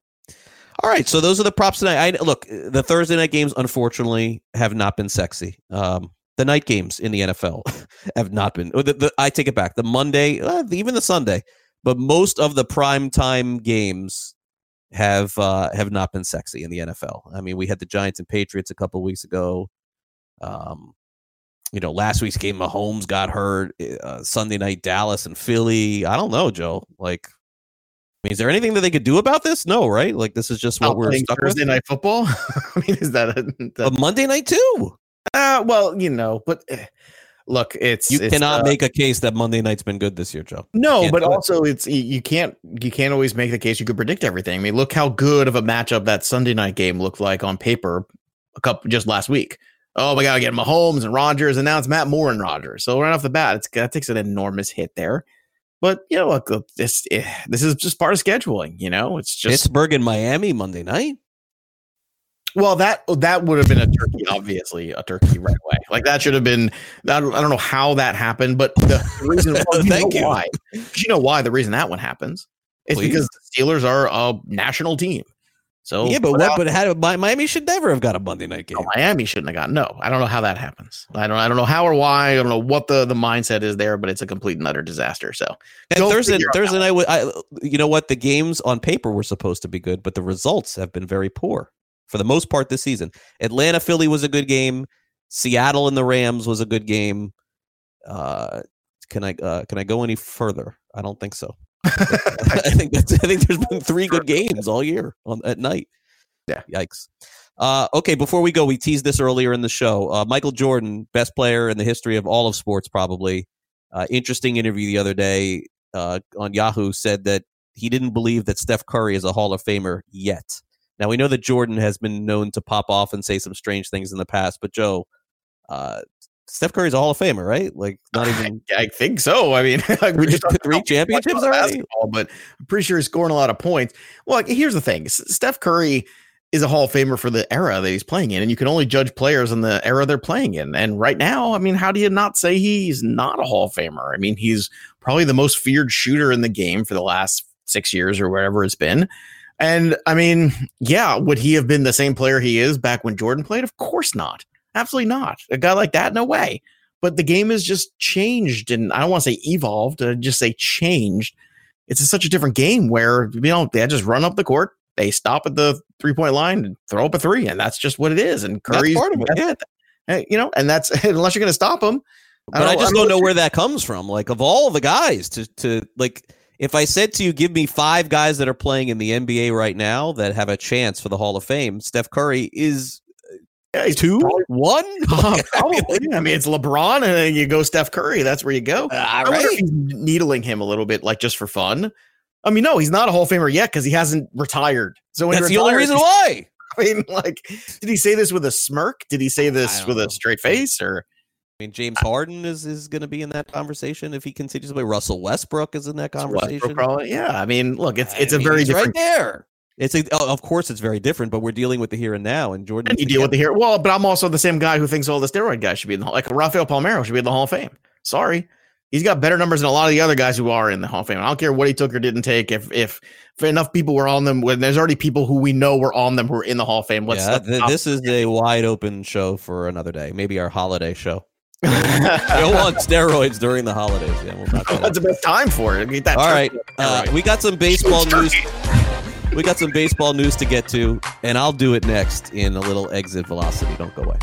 All right, so those are the props tonight. I look, the Thursday night games unfortunately have not been sexy. Um, the night games in the NFL [laughs] have not been. The, the, I take it back. The Monday, uh, even the Sunday, but most of the prime time games have uh, have not been sexy in the NFL. I mean, we had the Giants and Patriots a couple weeks ago. Um, you know, last week's game, Mahomes got hurt. Uh, Sunday night, Dallas and Philly. I don't know, Joe. Like, I mean, is there anything that they could do about this? No, right? Like, this is just what we're stuck Thursday with. night football. [laughs] I mean, is that a, that, Monday night too. uh, well, you know, but uh, look, it's You it's, cannot uh, make a case that Monday night's been good this year, Joe. No, but do it. also it's you- can't you can't always make the case you could predict everything. I mean, look how good of a matchup that Sunday night game looked like on paper a couple just last week. Oh my god, get Mahomes and Rodgers, and now it's Matt Moore and Rodgers. So right off the bat, it's that takes an enormous hit there. But you know, look, look, this eh, this is just part of scheduling. You know, it's just Pittsburgh and Miami Monday night. Well that oh, that would have been a turkey, obviously a turkey right away. Like that should have been. I don't, I don't know how that happened, but the reason [laughs] well, you Thank you. why. You know why the reason that one happens? It's Please. because the Steelers are a national team. So yeah, but without- what? But how, Mi- Miami should never have got a Monday night oh, game. Oh, Miami shouldn't have gotten. No, I don't know how that happens. I don't. I don't know how or why. I don't know what the the mindset is there, but it's a complete and utter disaster. So And Thursday, Thursday night, I, you know what? The games on paper were supposed to be good, but the results have been very poor for the most part this season. Atlanta, Philly was a good game. Seattle and the Rams was a good game. Uh, can I uh, can I go any further? I don't think so. [laughs] [laughs] I think that's, I think there's been three good games all year on at night. Yeah. Yikes. Uh, okay, before we go, we teased this earlier in the show. Uh, Michael Jordan, best player in the history of all of sports, probably. Uh, interesting interview the other day uh, on Yahoo said that he didn't believe that Steph Curry is a Hall of Famer yet. Now we know that Jordan has been known to pop off and say some strange things in the past, but Joe, uh, Steph Curry's a Hall of Famer, right? Like not even. I, I think so. I mean, [laughs] like three, three championships already. But I'm pretty sure he's scoring a lot of points. Well, here's the thing: Steph Curry is a Hall of Famer for the era that he's playing in, and you can only judge players in the era they're playing in. And right now, I mean, how do you not say he's not a Hall of Famer? I mean, he's probably the most feared shooter in the game for the last six years or whatever it's been. And I mean, yeah, would he have been the same player he is back when Jordan played? Of course not. Absolutely not. A guy like that, no way. But the game has just changed, and I don't want to say evolved, uh, just say changed. It's a, such a different game where you know they just run up the court, they stop at the three point line and throw up a three, and that's just what it is. And Curry's part of it, yeah. you know, and that's [laughs] unless you're going to stop him. But I, I just I don't, don't know where that comes from. Like of all the guys to to like if I said to you, give me five guys that are playing in the NBA right now that have a chance for the Hall of Fame, Steph Curry is yeah, he's two, probably, one. Uh, [laughs] probably. [laughs] I mean, it's LeBron, and then you go Steph Curry. That's where you go. Uh, I wonder right. if he's needling him a little bit, like just for fun. I mean, no, he's not a Hall of Famer yet because he hasn't retired. So that's the only reason why. [laughs] I mean, like, did he say this with a smirk? Did he say this with know. a straight face? Or I mean, James Harden is is going to be in that conversation if he continues to play. Russell Westbrook is in that conversation. Probably, yeah. I mean, look, it's it's I a mean, very different right there. It's a, oh, of course it's very different, but we're dealing with the here and now. And Jordan, and you deal with the here. Well, but I'm also the same guy who thinks all the steroid guys should be in the like Rafael Palmeiro should be in the Hall of Fame. Sorry, he's got better numbers than a lot of the other guys who are in the Hall of Fame. I don't care what he took or didn't take. If if, if enough people were on them, when there's already people who we know were on them who are in the Hall of Fame. Let's, yeah, th- this is a wide open show for another day. Maybe our holiday show. Go on steroids during the holidays. Yeah, we'll That's the best time for it. Get that All right, uh, we got some baseball news. We got some baseball news to get to, and I'll do it next in a little exit velocity. Don't go away.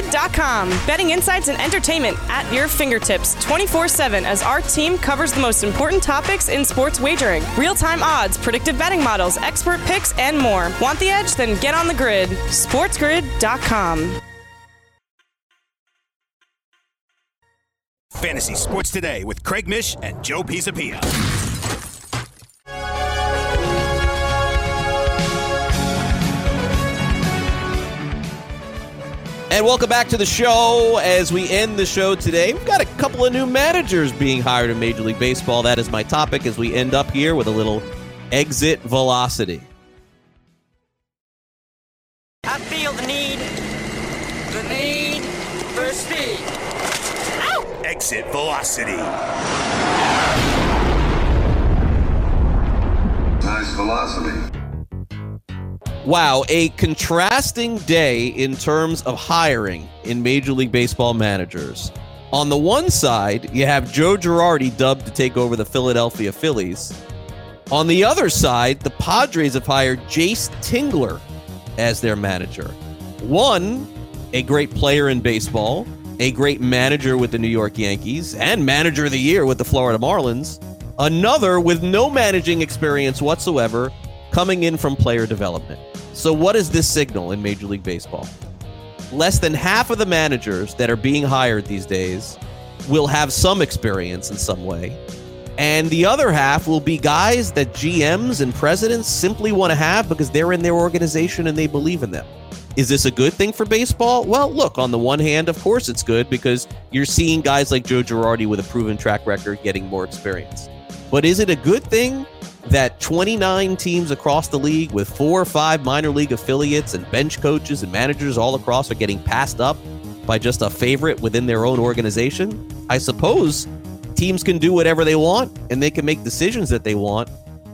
SportsGrid.com. Betting insights and entertainment at your fingertips 24 7 as our team covers the most important topics in sports wagering real time odds, predictive betting models, expert picks, and more. Want the edge? Then get on the grid. SportsGrid.com. Fantasy Sports Today with Craig Mish and Joe Pisapia. And welcome back to the show. As we end the show today, we've got a couple of new managers being hired in Major League Baseball. That is my topic as we end up here with a little exit velocity. I feel the need, the need for speed. Ow! Exit velocity. Nice velocity. Wow, a contrasting day in terms of hiring in Major League Baseball managers. On the one side, you have Joe Girardi dubbed to take over the Philadelphia Phillies. On the other side, the Padres have hired Jayce Tingler as their manager. One, a great player in baseball, a great manager with the New York Yankees, and manager of the year with the Florida Marlins. Another with no managing experience whatsoever, coming in from player development. So, what is this signal in Major League Baseball? Less than half of the managers that are being hired these days will have some experience in some way. And the other half will be guys that GMs and presidents simply want to have because they're in their organization and they believe in them. Is this a good thing for baseball? Well, look, on the one hand, of course it's good because you're seeing guys like Joe Girardi with a proven track record getting more experience. But is it a good thing that 29 teams across the league with four or five minor league affiliates and bench coaches and managers all across are getting passed up by just a favorite within their own organization. I suppose teams can do whatever they want and they can make decisions that they want,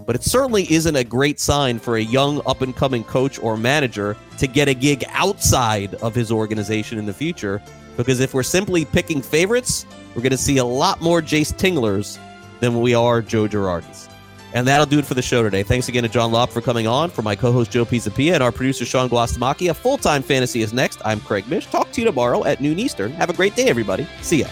but it certainly isn't a great sign for a young up and coming coach or manager to get a gig outside of his organization in the future. Because if we're simply picking favorites, we're going to see a lot more Jayce Tinglers than we are Joe Girardis. And that'll do it for the show today. Thanks again to John Lopp for coming on, for my co-host Joe Pisapia, and our producer Sean Guastamacchia. Full-time fantasy is next. I'm Craig Mish. Talk to you tomorrow at noon Eastern. Have a great day, everybody. See ya.